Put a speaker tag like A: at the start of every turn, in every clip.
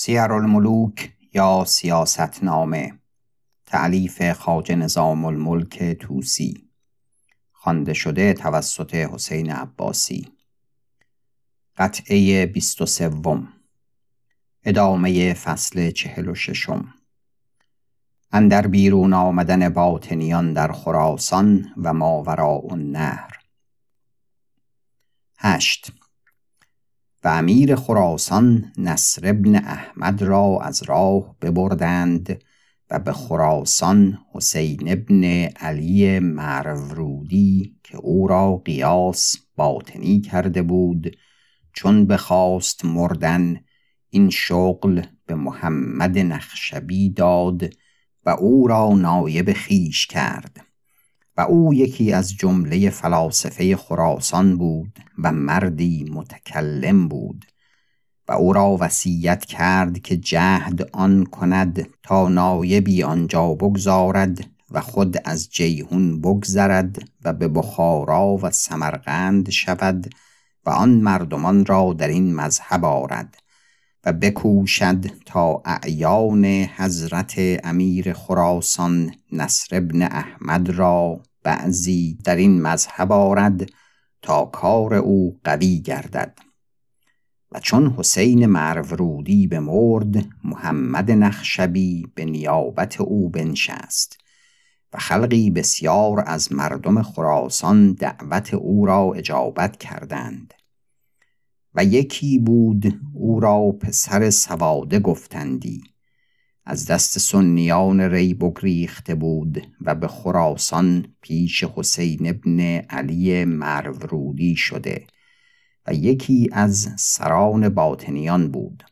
A: سیر الملوک یا سیاست نامه تعلیف خاج نظام الملک توسی خوانده شده توسط حسین عباسی. قطعه بیست و سوم ادامه فصل چهل و ششم. اندر بیرون آمدن باطنیان در خراسان و ماوراء النهر. هشت و امیر خراسان نصر ابن احمد را از راه ببردند و به خراسان حسین ابن علی مرورودی که او را قیاس باطنی کرده بود چون بخواست مردن این شغل به محمد نخشبی داد و او را نایب خیش کرد. و او یکی از جمله فلاسفه خراسان بود و مردی متکلم بود و او را وصیت کرد که جهد آن کند تا نایبی آنجا بگذارد و خود از جیهون بگذرد و به بخارا و سمرقند شود و آن مردمان را در این مذهب آرد. بکوشد تا اعیان حضرت امیر خراسان نصر ابن احمد را بعضی در این مذهب آرد تا کار او قوی گردد. و چون حسین مرورودی به مرد محمد نخشبی به نیابت او بنشست و خلقی بسیار از مردم خراسان دعوت او را اجابت کردند. و یکی بود او را پسر سواده گفتندی. از دست سنیان ری بگریخته بود و به خراسان پیش حسین ابن علی مرورودی شده و یکی از سران باطنیان بود.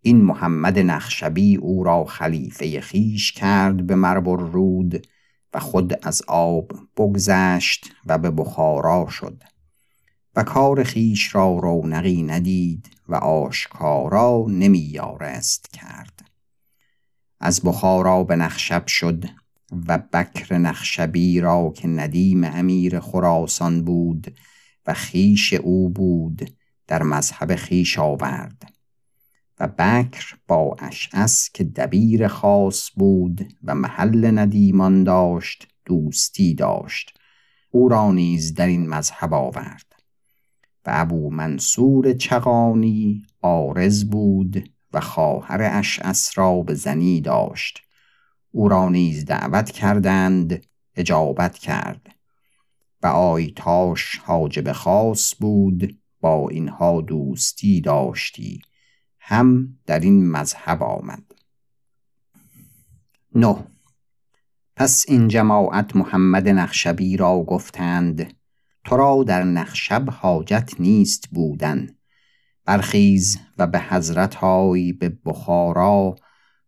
A: این محمد نخشبی او را خلیفه خیش کرد به مربر رود و خود از آب بگذشت و به بخارا شد. و کار خیش را رونقی ندید و آشکارا نمی یارست کرد. از بخارا به نخشب شد و بکر نخشبی را که ندیم امیر خراسان بود و خیش او بود در مذهب خیش آورد. و بکر با اشعس که دبیر خاص بود و محل ندیمان داشت دوستی داشت. او را نیز در این مذهب آورد. و ابو منصور چغانی آرز بود و خواهر اشعس را به زنی داشت. او را نیز دعوت کردند اجابت کرد. و آیتاش حاجب خاص بود با اینها دوستی داشتی. هم در این مذهب آمد. نه. پس این جماعت محمد نخشبی را گفتند تو را در نخشب حاجت نیست بودن. برخیز و به حضرت های به بخارا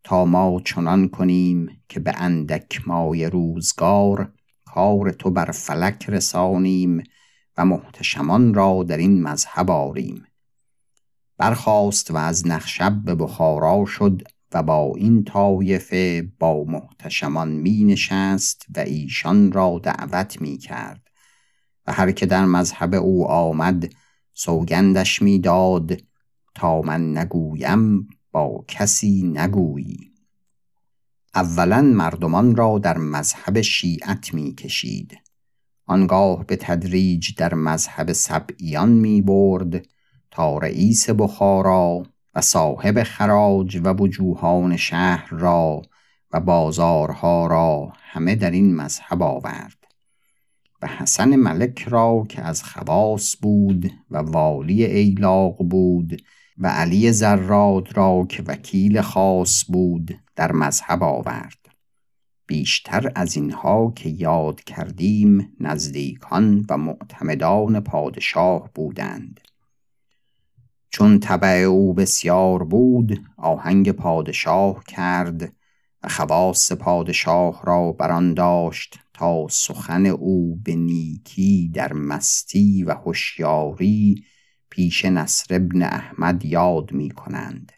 A: تا ما چنان کنیم که به اندک مای روزگار کار تو بر فلک رسانیم و محتشمان را در این مذهب آریم. برخاست و از نخشب به بخارا شد و با این طایفه با محتشمان می نشست و ایشان را دعوت می کرد. هر که در مذهب او آمد سوگندش می‌داد تا من نگویم با کسی نگویی. اولا مردمان را در مذهب شیعت می کشید آنگاه به تدریج در مذهب سبعیان می برد تا رئیس بخارا و صاحب خراج و وجوهان شهر را و بازارها را همه در این مذهب آورد. و حسن ملک را که از خواص بود و والی ایلاق بود و علی زراد را که وکیل خاص بود در مذهب آورد. بیشتر از اینها که یاد کردیم نزدیکان و معتمدان پادشاه بودند. چون طبع او بسیار بود آهنگ پادشاه کرد و خواص پادشاه را بران داشت. تا سخن او به نیکی در مستی و هوشیاری پیش نصر ابن احمد یاد می کنند.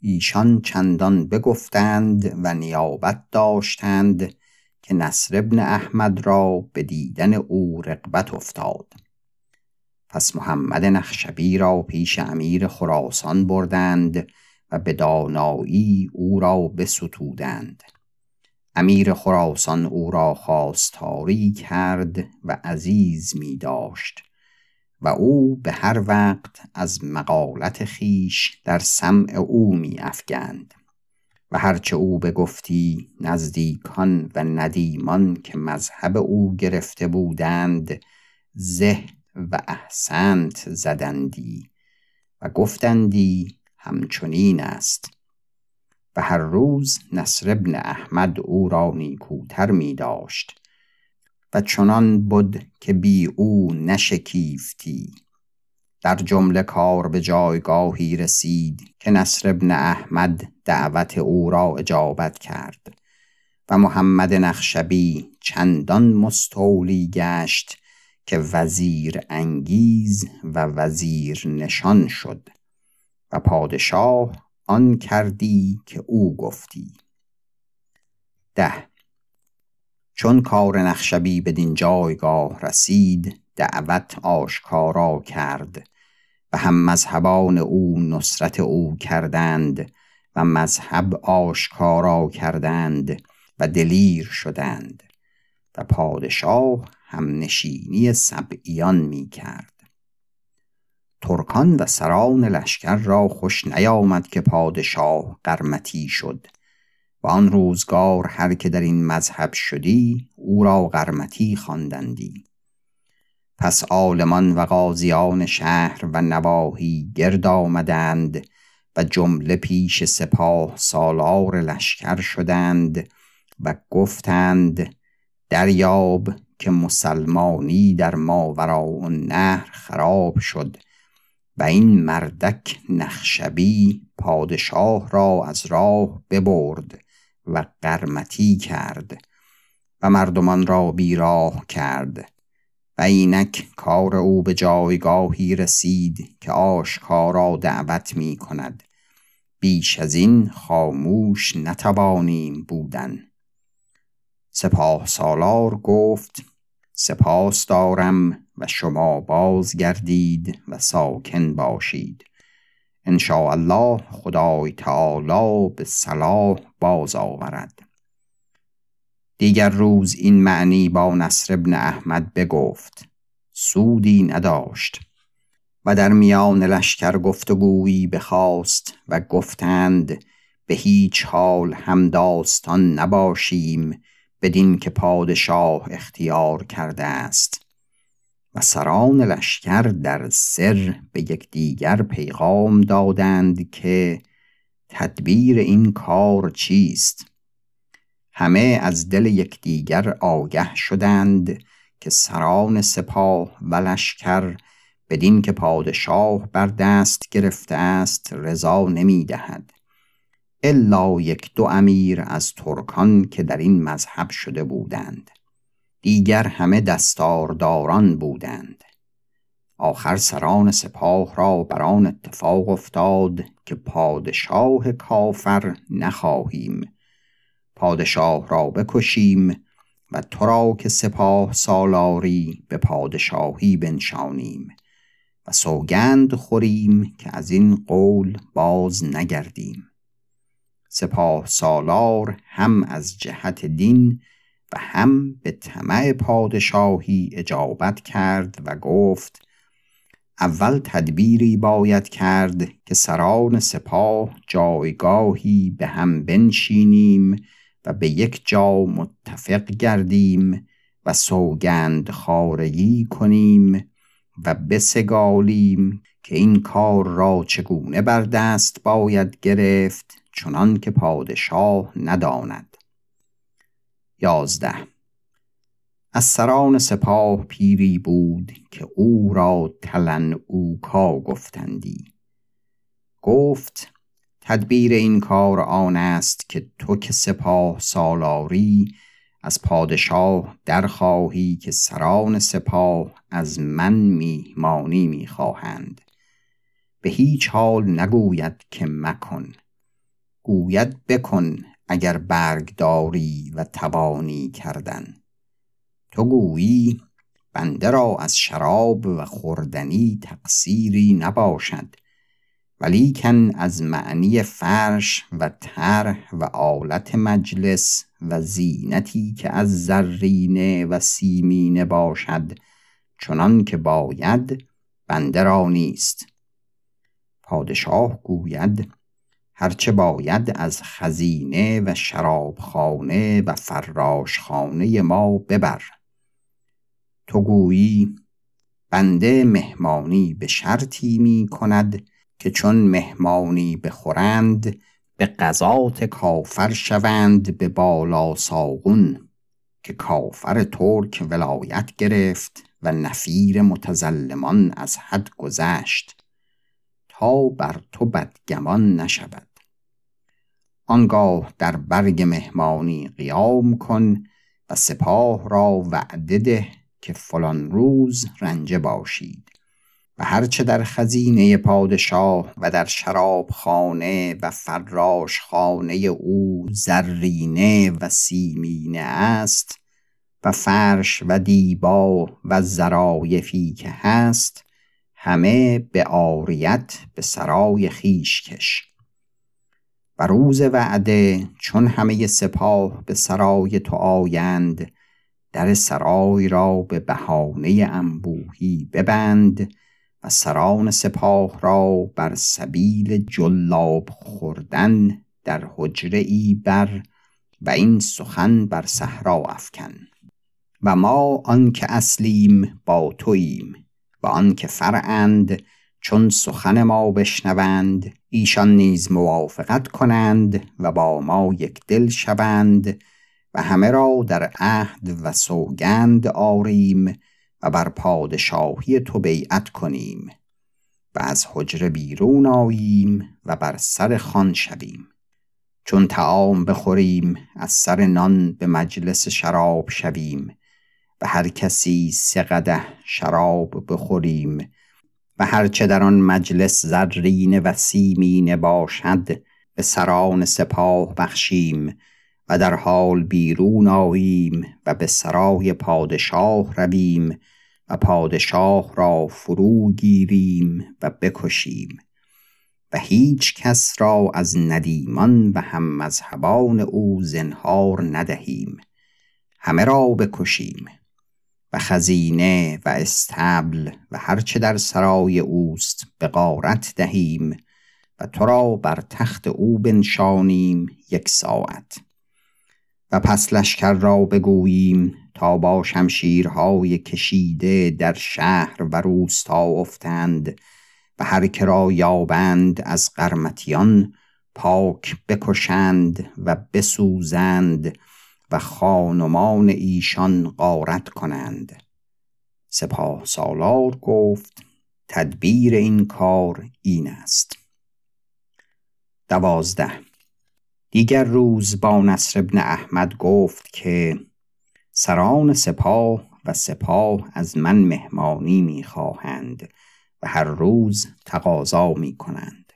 A: ایشان چندان بگفتند و نیابت داشتند که نصر ابن احمد را به دیدن او رقبت افتاد. پس محمد نخشبی را پیش امیر خراسان بردند و به دانایی او را بستودند. امیر خراسان او را خواستاری کرد و عزیز می داشت و او به هر وقت از مقالت خیش در سمع او می افگند و هرچه او بگفتی نزدیکان و ندیمان که مذهب او گرفته بودند زه و احسنت زدندی و گفتندی همچنین است. و هر روز نصر ابن احمد او را نیکوتر می داشت و چنان بود که بی او نشکیفتی. در جمله کار به جایگاهی رسید که نصر ابن احمد دعوت او را اجابت کرد و محمد نخشبی چندان مستولی گشت که وزیر انگیز و وزیر نشان شد و پادشاه آن کردی که او گفتی. ده. چون کار نخشبی بدین جایگاه رسید دعوت آشکارا کرد و هم مذهبان او نصرت او کردند و مذهب آشکارا کردند و دلیر شدند و پادشاه هم نشینی سبعیان می کرد ترکان و سران لشکر را خوش نیامد که پادشاه قرمتی شد. و آن روزگار هر که در این مذهب شدی او را قرمتی خواندندی. پس عالمان و قاضیان شهر و نواحی گرد آمدند و جمله پیش سپاه سالار لشکر شدند و گفتند دریاب که مسلمانی در ماورا و نهر خراب شد. و این مردک نخشبی پادشاه را از راه ببرد و قرمتی کرد و مردمان را بیراه کرد و اینک کار او به جایگاهی رسید که آشکارا دعوت می کند. بیش از این خاموش نتوانیم بودن. سپاه سالار گفت سپاس دارم و شما بازگردید و ساکن باشید. ان الله خدای تعالی به صلاح باز آورد. دیگر روز این معنی با نصر ابن احمد بگفت. سودی نداشت و در میان لشکر گفتگویی بخواست و گفتند به هیچ حال هم داستان نباشیم بدین که پادشاه اختیار کرده است. و سران لشکر در سر به یکدیگر پیغام دادند که تدبیر این کار چیست. همه از دل یکدیگر آگه شدند که سران سپاه و لشکر بدین که پادشاه بر دست گرفته است رضا نمی دهد. الا یک دو امیر از ترکان که در این مذهب شده بودند. دیگر همه دستارداران بودند. آخر سران سپاه را بر آن اتفاق افتاد که پادشاه کافر نخواهیم. پادشاه را بکشیم و تو را که سپاه سالاری به پادشاهی بنشانیم و سوگند خوریم که از این قول باز نگردیم. سپاه سالار هم از جهت دین و هم به طمع پادشاهی اجابت کرد و گفت اول تدبیری باید کرد که سران سپاه جایگاهی به هم بنشینیم و به یک جا متفق گردیم و سوگند خارگی کنیم و بسگالیم که این کار را چگونه بر دست باید گرفت چنان که پادشاه نداند. یازده. از سران سپاه پیری بود که او را تلن اوکا گفتندی. گفت تدبیر این کار آن است که تو که سپاه سالاری از پادشاه در خواهی که سران سپاه از من میهمانی می‌خواهند. به هیچ حال نگوید که مکن. گوید بکن اگر برگ داری و توانی کردن. تو گویی بنده را از شراب و خوردنی تقصیری نباشد ولیکن از معنی فرش و طرح و آلت مجلس و زینتی که از زرینه و سیمینه باشد چنان که باید بنده را نیست. پادشاه گوید هرچه باید از خزینه و شرابخانه و فراشخانه ما ببر. تو گویی بنده مهمانی به شرطی می کند که چون مهمانی بخورند به قضات کافر شوند به بالا ساغون که کافر ترک ولایت گرفت و نفیر متظلمان از حد گذشت تا بر تو بدگمان نشود. آنگاه در برگ مهمانی قیام کن و سپاه را وعده ده که فلان روز رنجه باشید. و هرچه در خزینه پادشاه و در شرابخانه و خانه او زرینه و سیمینه است و فرش و دیبا و زرایفی که هست همه به آریت به سرای خیش کش. و روز وعده چون همه سپاه به سرای تو آیند در سرای را به بهانه انبوهی ببند و سران سپاه را بر سبیل جلاب خوردن در حجره ای بر و این سخن بر صحرا افکن. و ما آنکه اصلیم با توییم و آنکه فرعند چون سخن ما بشنوند ایشان نیز موافقت کنند و با ما یک دل شوند و همه را در عهد و سوگند آریم و بر پادشاهی تو بیعت کنیم و از حجره بیرون آییم و بر سر خان شویم. چون تعام بخوریم از سر نان به مجلس شراب شویم و هر کسی سه قده شراب بخوریم و هرچه در آن مجلس زرین و سیمینه باشد به سران سپاه بخشیم و در حال بیرون آییم و به سرای پادشاه رویم و پادشاه را فرو گیریم و بکشیم. و هیچ کس را از ندیمان و هم مذهبان او زنهار ندهیم. همه را بکشیم. و خزینه و استبل و هرچه در سرای اوست به غارت دهیم و تو را بر تخت او بنشانیم یک ساعت. و پس لشکر را بگوییم تا با شمشیرهای کشیده در شهر و روستا افتند و هر که را یابند از قرمتیان پاک بکشند و بسوزند و خانمان ایشان غارت کنند. سپاه سالار گفت تدبیر این کار این است. دوازده. دیگر روز با نصر ابن احمد گفت که سران سپاه و سپاه از من مهمانی می‌خواهند و هر روز تقاضا می کنند.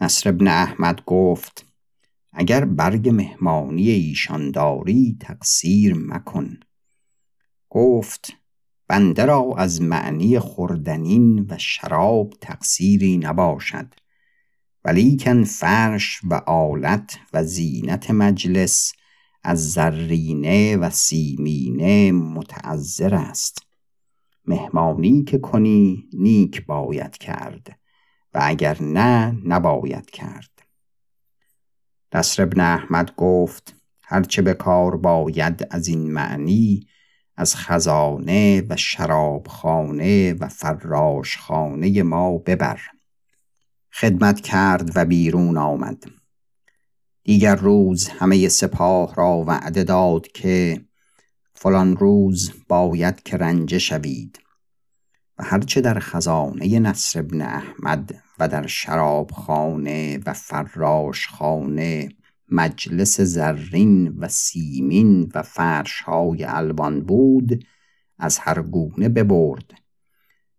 A: نصر ابن احمد گفت اگر برگ مهمانی ایشان داری تقصیر مکن. گفت بنده را از معنی خوردنین و شراب تقصیری نباشد ولیکن فرش و آلت و زینت مجلس از زرینه و سیمینه متعذر است. مهمانی که کنی نیک باید کرد و اگر نه نباید کرد. نصر ابن احمد گفت هرچه به کار باید از این معنی از خزانه و شرابخانه و فراشخانه ما ببر. خدمت کرد و بیرون آمد. دیگر روز همه سپاه را وعده داد که فلان روز باید که رنجه شوید. و هرچه در خزانه نصر ابن احمد و در شرابخانه و فراشخانه مجلس زرین و سیمین و فرشهای الوان بود از هر گونه ببرد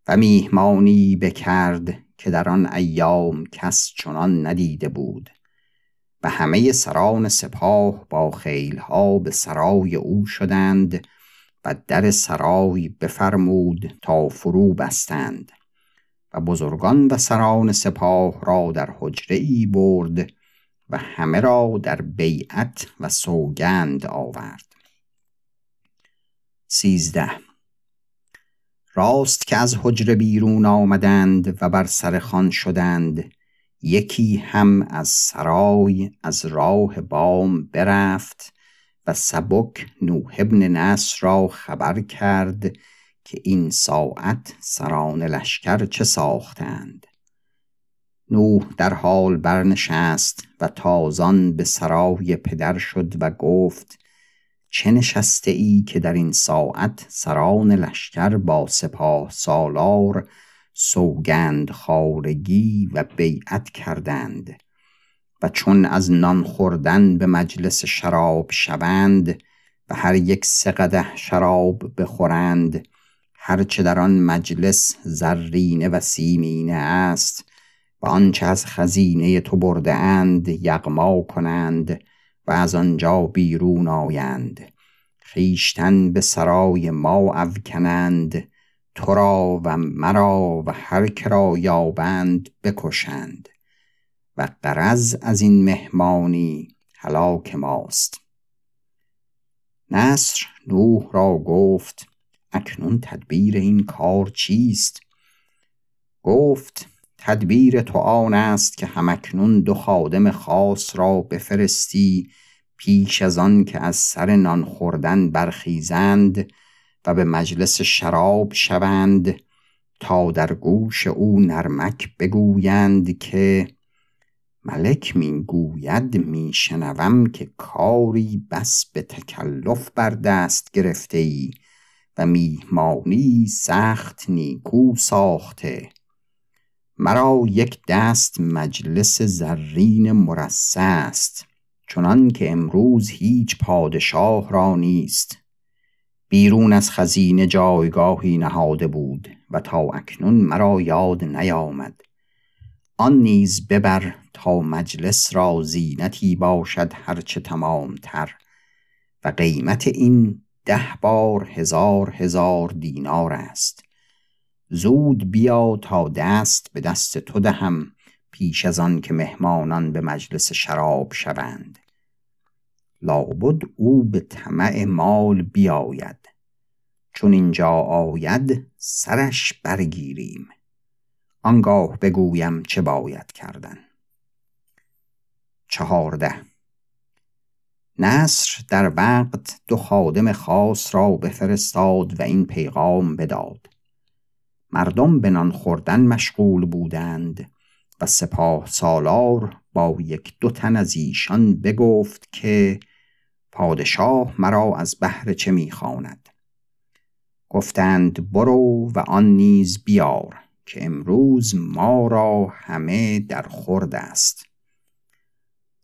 A: و میهمانی بکرد که در آن ایام کس چنان ندیده بود و همه سران سپاه با خیلها به سرای او شدند و در سرای بفرمود تا فرو بستند. و بزرگان و سران سپاه را در حجره ای برد و همه را در بیعت و سوگند آورد. سیزده. راست که از حجره بیرون آمدند و بر سر خان شدند یکی هم از سرای از راه بام برفت و سبک نوح ابن نصر را خبر کرد که این ساعت سران لشکر چه ساختند. نوح در حال برنشست و تازان به سرای پدر شد و گفت چه نشسته ای که در این ساعت سران لشکر با سپاه سالار سوگند خارگی و بیعت کردند و چون از نان خوردن به مجلس شراب شوند و هر یک سه شراب بخورند هرچه در آن مجلس زرینه و سیمینه است و آنچه از خزینه تو برده اند یغما کنند و از آنجا بیرون آیند. خیشتن به سرای ما افکنند تو را و مرا و هر که را یابند بکشند. و قرض از این مهمانی هلاک ماست. نصر نوح را گفت اکنون تدبیر این کار چیست؟ گفت تدبیر تو آن است که همکنون دو خادم خاص را بفرستی پیش از آن که از سر نان خوردن برخیزند و به مجلس شراب شوند تا در گوش او نرمک بگویند که ملک می گوید می شنوم که کاری بس به تکلف بر دست گرفته ای و میهمانی سخت نیکو ساخته. مرا یک دست مجلس زرین مرصع است چنان که امروز هیچ پادشاه را نیست. بیرون از خزینه جایگاهی نهاده بود و تا اکنون مرا یاد نیامد. آن نیز ببر تا مجلس را زینتی باشد هرچه تر و قیمت این ده بار هزار هزار دینار است. زود بیا تا دست به دست تو دهم پیش از آن که مهمانان به مجلس شراب شوند. لابد او به طمع مال بیاید. چون اینجا آید سرش برگیریم. آنگاه بگویم چه باید کردن. چهارده نصر در وقت دو خادم خاص را بفرستاد و این پیغام بداد. مردم به نان خوردن مشغول بودند و سپاه سالار با یک دو تن از ایشان بگفت که پادشاه مرا از بهر چه می‌خواند. گفتند برو و آن نیز بیار که امروز ما را همه در خورد است.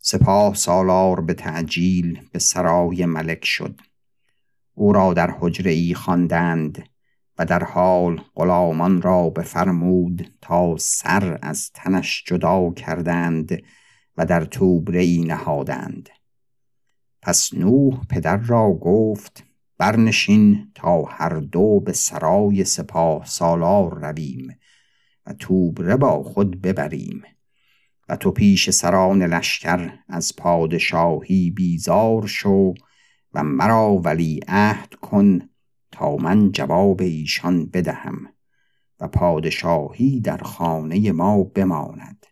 A: سپاه سالار به تعجیل به سرای ملک شد. او را در حجره ای خواندند و در حال غلامان را بفرمود تا سر از تنش جدا کردند و در توبره ای نهادند. پس نوح پدر را گفت برنشین تا هر دو به سرای سپاه سالار رویم و توبره با خود ببریم. و تو پیش سران لشکر از پادشاهی بیزار شو و مرا ولی عهد کن تا من جواب ایشان بدهم و پادشاهی در خانه ما بماند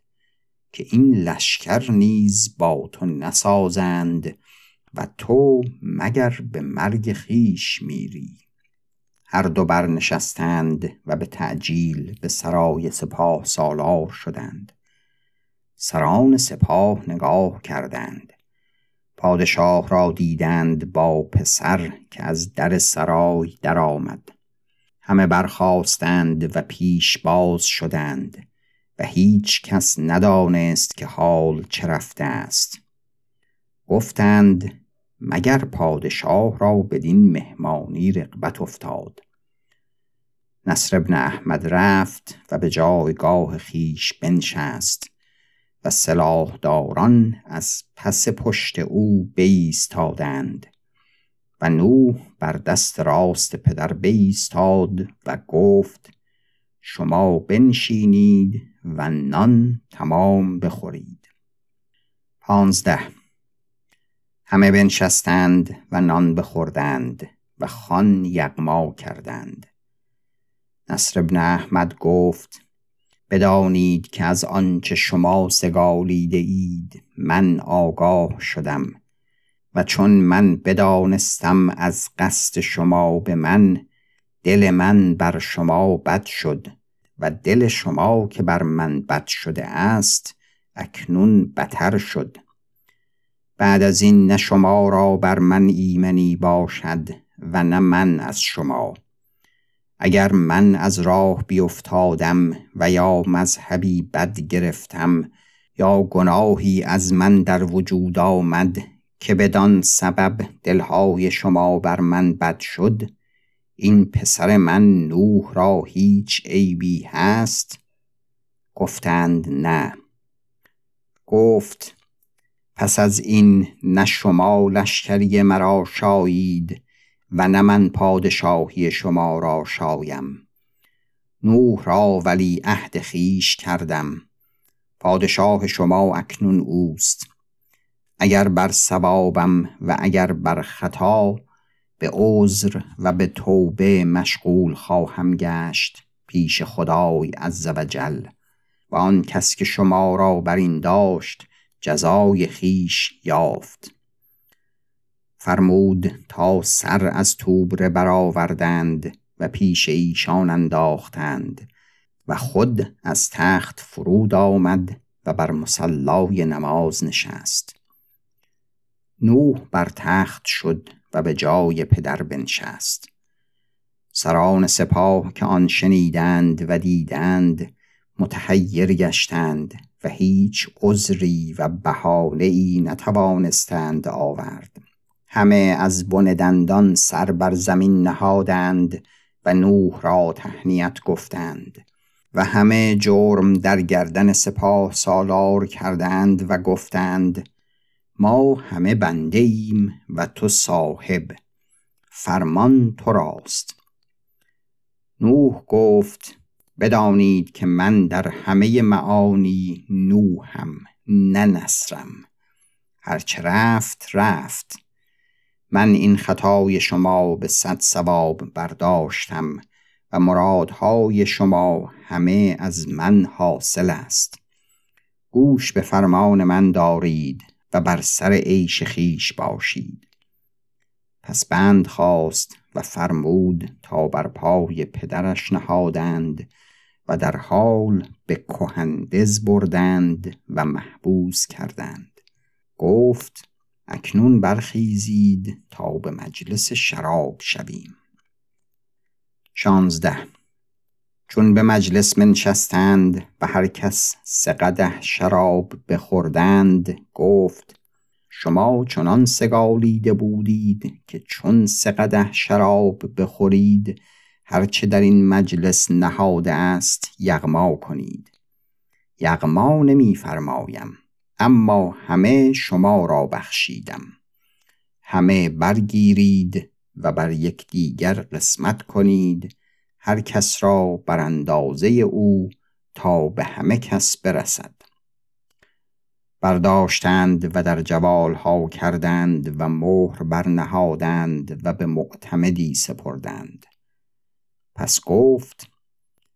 A: که این لشکر نیز با تو نسازند و تو مگر به مرگ خیش میری. هر دو برنشستند و به تعجیل به سرای سپاه سالار شدند. سران سپاه نگاه کردند. پادشاه را دیدند با پسر که از در سرای درآمد. همه برخواستند و پیش باز شدند و هیچ کس ندانست که حال چه رفته است. گفتند مگر پادشاه را بدین مهمانی رقبت افتاد؟ نصر ابن احمد رفت و به جایگاه خیش بنشست. و سلاحداران از پس پشت او بیستادند و نوح بر دست راست پدر بیستاد و گفت شما بنشینید و نان تمام بخورید. پانزده همه بنشستند و نان بخوردند و خان یغما کردند. نصر ابن احمد گفت بدانید که از آنچه شما سگالیده اید من آگاه شدم. و چون من بدانستم از قصد شما به من دل من بر شما بد شد و دل شما که بر من بد شده است اکنون بتر شد. بعد از این نه شما را بر من ایمنی باشد و نه من از شما. اگر من از راه بیفتادم و یا مذهبی بد گرفتم یا گناهی از من در وجود آمد که بدان سبب دلهای شما بر من بد شد این پسر من نوح را هیچ عیبی هست؟ گفتند نه. گفت پس از این نه شما لشکری مرا شایید و نه من پادشاهی شما را شایم. نوح را ولی عهد خیش کردم. پادشاه شما اکنون اوست. اگر بر سبابم و اگر بر خطا به عذر و به توبه مشغول خواهم گشت پیش خدای عز و جل. و آن کس که شما را بر این داشت جزای خیش یافت. فرمود تا سر از توبره برآوردند و پیش ایشان انداختند و خود از تخت فرود آمد و بر مصلای نماز نشست. نوح بر تخت شد و به جای پدر بنشست. سران سپاه که آن شنیدند و دیدند متحیر گشتند و هیچ عذری و بهانه ای نتوانستند آورد. همه از بن دندان سر بر زمین نهادند و نوح را تهنیت گفتند. و همه جرم در گردن سپاه سالار کردند و گفتند ما همه بنده ایم و تو صاحب فرمان تو راست. نوح گفت بدانید که من در همه معانی نوحم نه نصرم. هرچه رفت رفت. من این خطای شما به صد سواب برداشتم و مرادهای شما همه از من حاصل است. گوش به فرمان من دارید و بر سر عیش خیش باشید. پس بند خواست و فرمود تا بر پای پدرش نهادند و در حال به کهندز بردند و محبوس کردند. گفت اکنون برخیزید تا به مجلس شراب شویم. شانزده. چون به مجلس منشستند و هر کس سقده شراب بخوردند گفت شما چنان سگالیده بودید که چون سقده شراب بخورید هرچه در این مجلس نهاده است یغما کنید. یغما نمیفرمایم. اما همه شما را بخشیدم. همه برگیرید و بر یکدیگر قسمت کنید. هر کس را بر اندازه او تا به همه کس برسد. برداشتند و در جوال ها کردند و مهر برنهادند و به معتمدی سپردند. پس گفت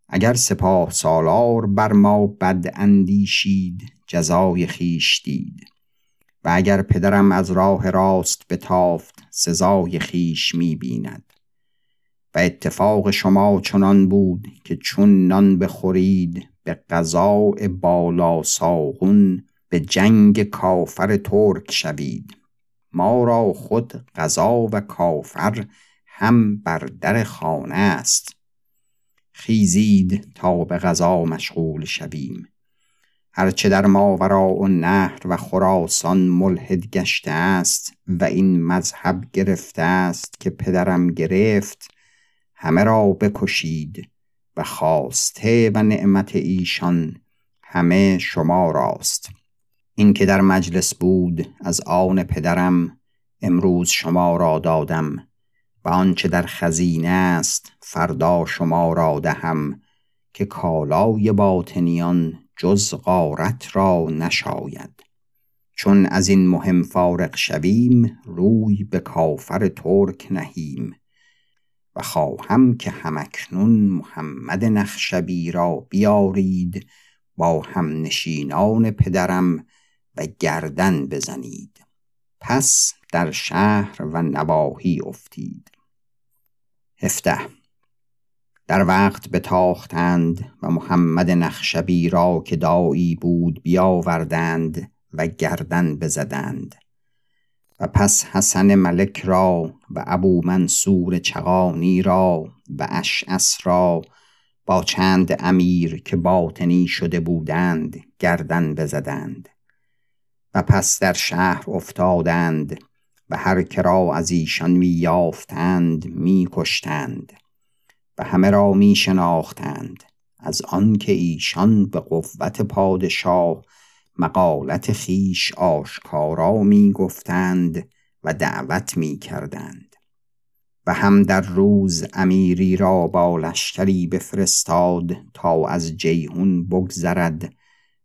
A: اگر سپاه سالار بر ما بد اندیشید جزای خیش دید. و اگر پدرم از راه راست بتافت سزای خیش می بیند و اتفاق شما چنان بود که چون نان بخورید به قضاء بالا ساغون به جنگ کافر ترک شوید. ما را خود قضا و کافر هم بر در خانه است. خیزید تا به غذا مشغول شویم. هرچه در ماورا و نهر و خراسان ملحد گشته است و این مذهب گرفته است که پدرم گرفت همه را بکشید و خواسته و نعمت ایشان همه شما راست. این که در مجلس بود از آن پدرم امروز شما را دادم. و آنچه در خزینه است فردا شما را دهم که کالای باطنیان جز غارت را نشاید. چون از این مهم فارغ شویم روی به کافر ترک نهیم. و خواهم که همکنون محمد نخشبی را بیارید با هم نشینان پدرم و گردن بزنید. پس در شهر و نواحی افتید. هفته. در وقت بتاختند و محمد نخشبی را که دایی بود بیاوردند و گردن بزدند. و پس حسن ملک را و ابو منصور چغانی را و اشعس را با چند امیر که باطنی شده بودند گردن بزدند. و پس در شهر افتادند و هر کرا از ایشان می یافتند می کشتند و همه را می شناختند از آنکه ایشان به قوت پادشاه مقالت خیش آشکارا می گفتند و دعوت می کردند و هم در روز امیری را با لشکری بفرستاد تا از جیهون بگذرد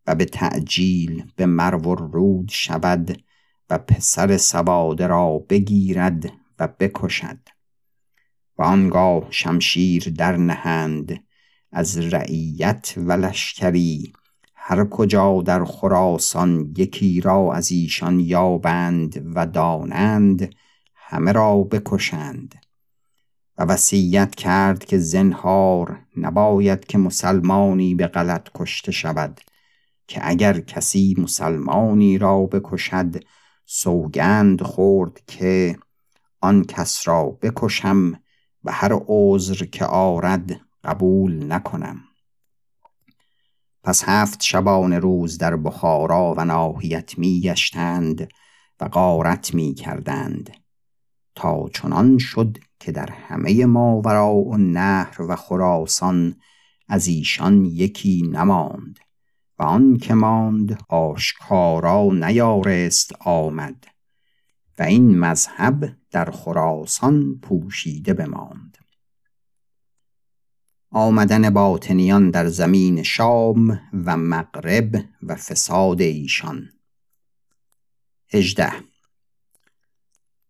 A: و به تعجیل به مرو رود شود و پسر سواده را بگیرد و بکشد. و آنگاه شمشیر در نهند. از رعیت و لشکری هر کجا در خراسان یکی را از ایشان یابند و دانند همه را بکشند. و وصیت کرد که زنهار نباید که مسلمانی به غلط کشته شود که اگر کسی مسلمانی را بکشد سوگند خورد که آن کس را بکشم و هر عذر که آرد قبول نکنم. پس هفت شبان روز در بخارا و ناحیت می گشتند و غارت می کردند. تا چنان شد که در همه ماورا و نهر و خراسان از ایشان یکی نماند. و آن که ماند آشکارا نیارست آمد و این مذهب در خراسان پوشیده بماند. آمدن باطنیان در زمین شام و مغرب و فساد ایشان. هجده.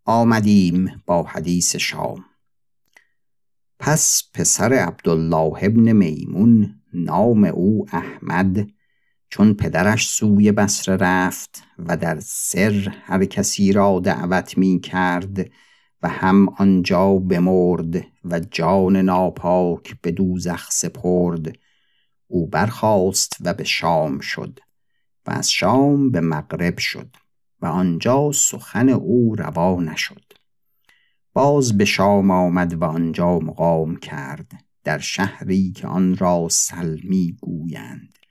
A: آمدیم با حدیث شام. پس پسر عبدالله ابن میمون نام او احمد چون پدرش سوی بصره رفت و در سر هر کسی را دعوت می کرد و هم آنجا بمرد و جان ناپاک به دوزخ سپرد. او برخاست و به شام شد و از شام به مغرب شد و آنجا سخن او روا نشد. باز به شام آمد و آنجا مقام کرد در شهری که آن را سلمی گویند.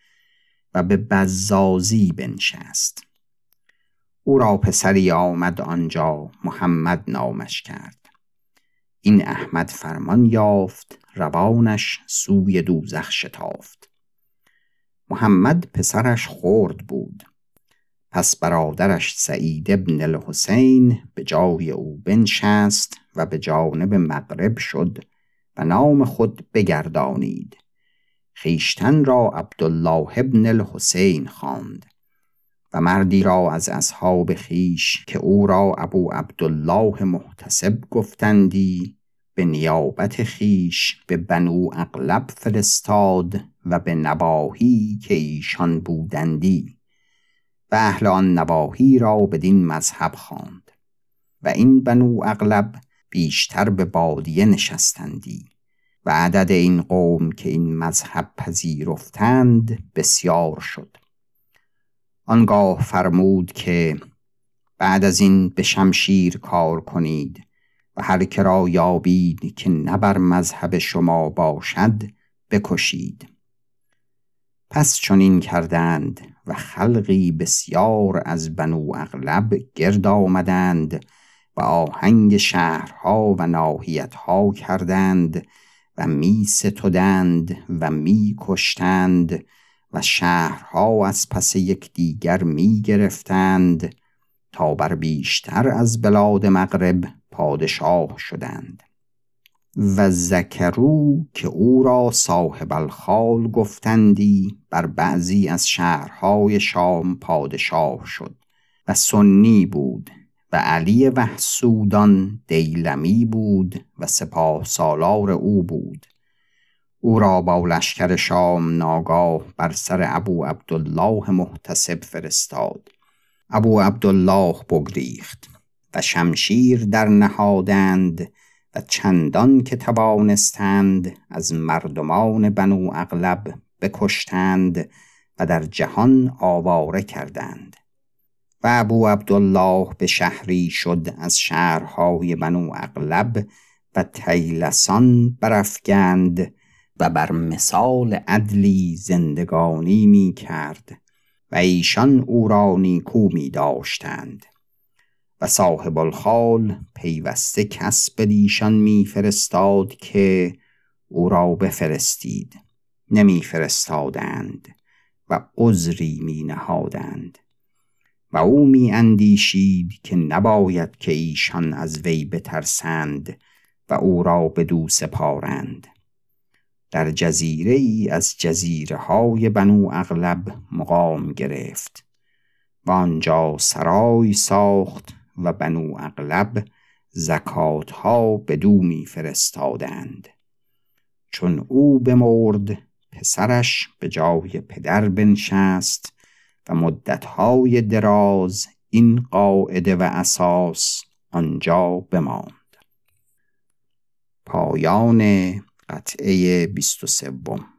A: و به بزازی بنشست. او را پسری آمد آنجا محمد نامش کرد. این احمد فرمان یافت روانش سوی دوزخ شتافت. محمد پسرش خورد بود. پس برادرش سعید ابن الحسین به جای او بنشست و به جانب مغرب شد و نام خود بگردانید. خیشتن را عبدالله ابن الحسین خواند و مردی را از اصحاب خیش که او را ابو عبدالله محتسب گفتندی به نیابت خیش به بنو اغلب فرستاد و به نواحی که ایشان بودندی و اهل آن نواحی را بدین مذهب خواند و این بنو اغلب بیشتر به بادیه نشستندی. و عدد این قوم که این مذهب پذیرفتند بسیار شد. آنگاه فرمود که بعد از این به شمشیر کار کنید و هر را یابید که نه بر مذهب شما باشد بکشید. پس چنین کردند و خلقی بسیار از بنو اغلب گرد آمدند و آهنگ شهرها و ناحیتها کردند و می ستودند و می کشتند و شهرها از پس یکدیگر می گرفتند تا بر بیشتر از بلاد مغرب پادشاه شدند. و زکرو که او را صاحب الخال گفتندی بر بعضی از شهرهای شام پادشاه شد و سنی بود و علی وحسودان دیلمی بود و سپاه سالار او بود. او را با لشکر شام ناگاه بر سر ابو عبدالله محتسب فرستاد. ابو عبدالله بگریخت و شمشیر در نهادند و چندان که توانستند از مردمان بنو اغلب بکشتند و در جهان آواره کردند. و ابو عبدالله به شهری شد از شهرهای بنو اغلب و تیلسان برافگند و بر مثال عدلی زندگانی می کرد و ایشان او را نیکو می داشتند و صاحب الخال پیوسته کس بدیشان می فرستاد که او را بفرستید. نمی فرستادند و عذری می نهادند و او می اندیشید که نباید که ایشان از وی بترسند و او را بدو سپارند. در جزیره ای از جزیره های بنو اغلب مقام گرفت و آنجا سرای ساخت و بنو اغلب زکات ها بدو می فرستادند چون او بمرد پسرش به جای پدر بنشست و مدتهای دراز این قاعده و اساس آنجا بماند. پایان قطعه بیست و سوم.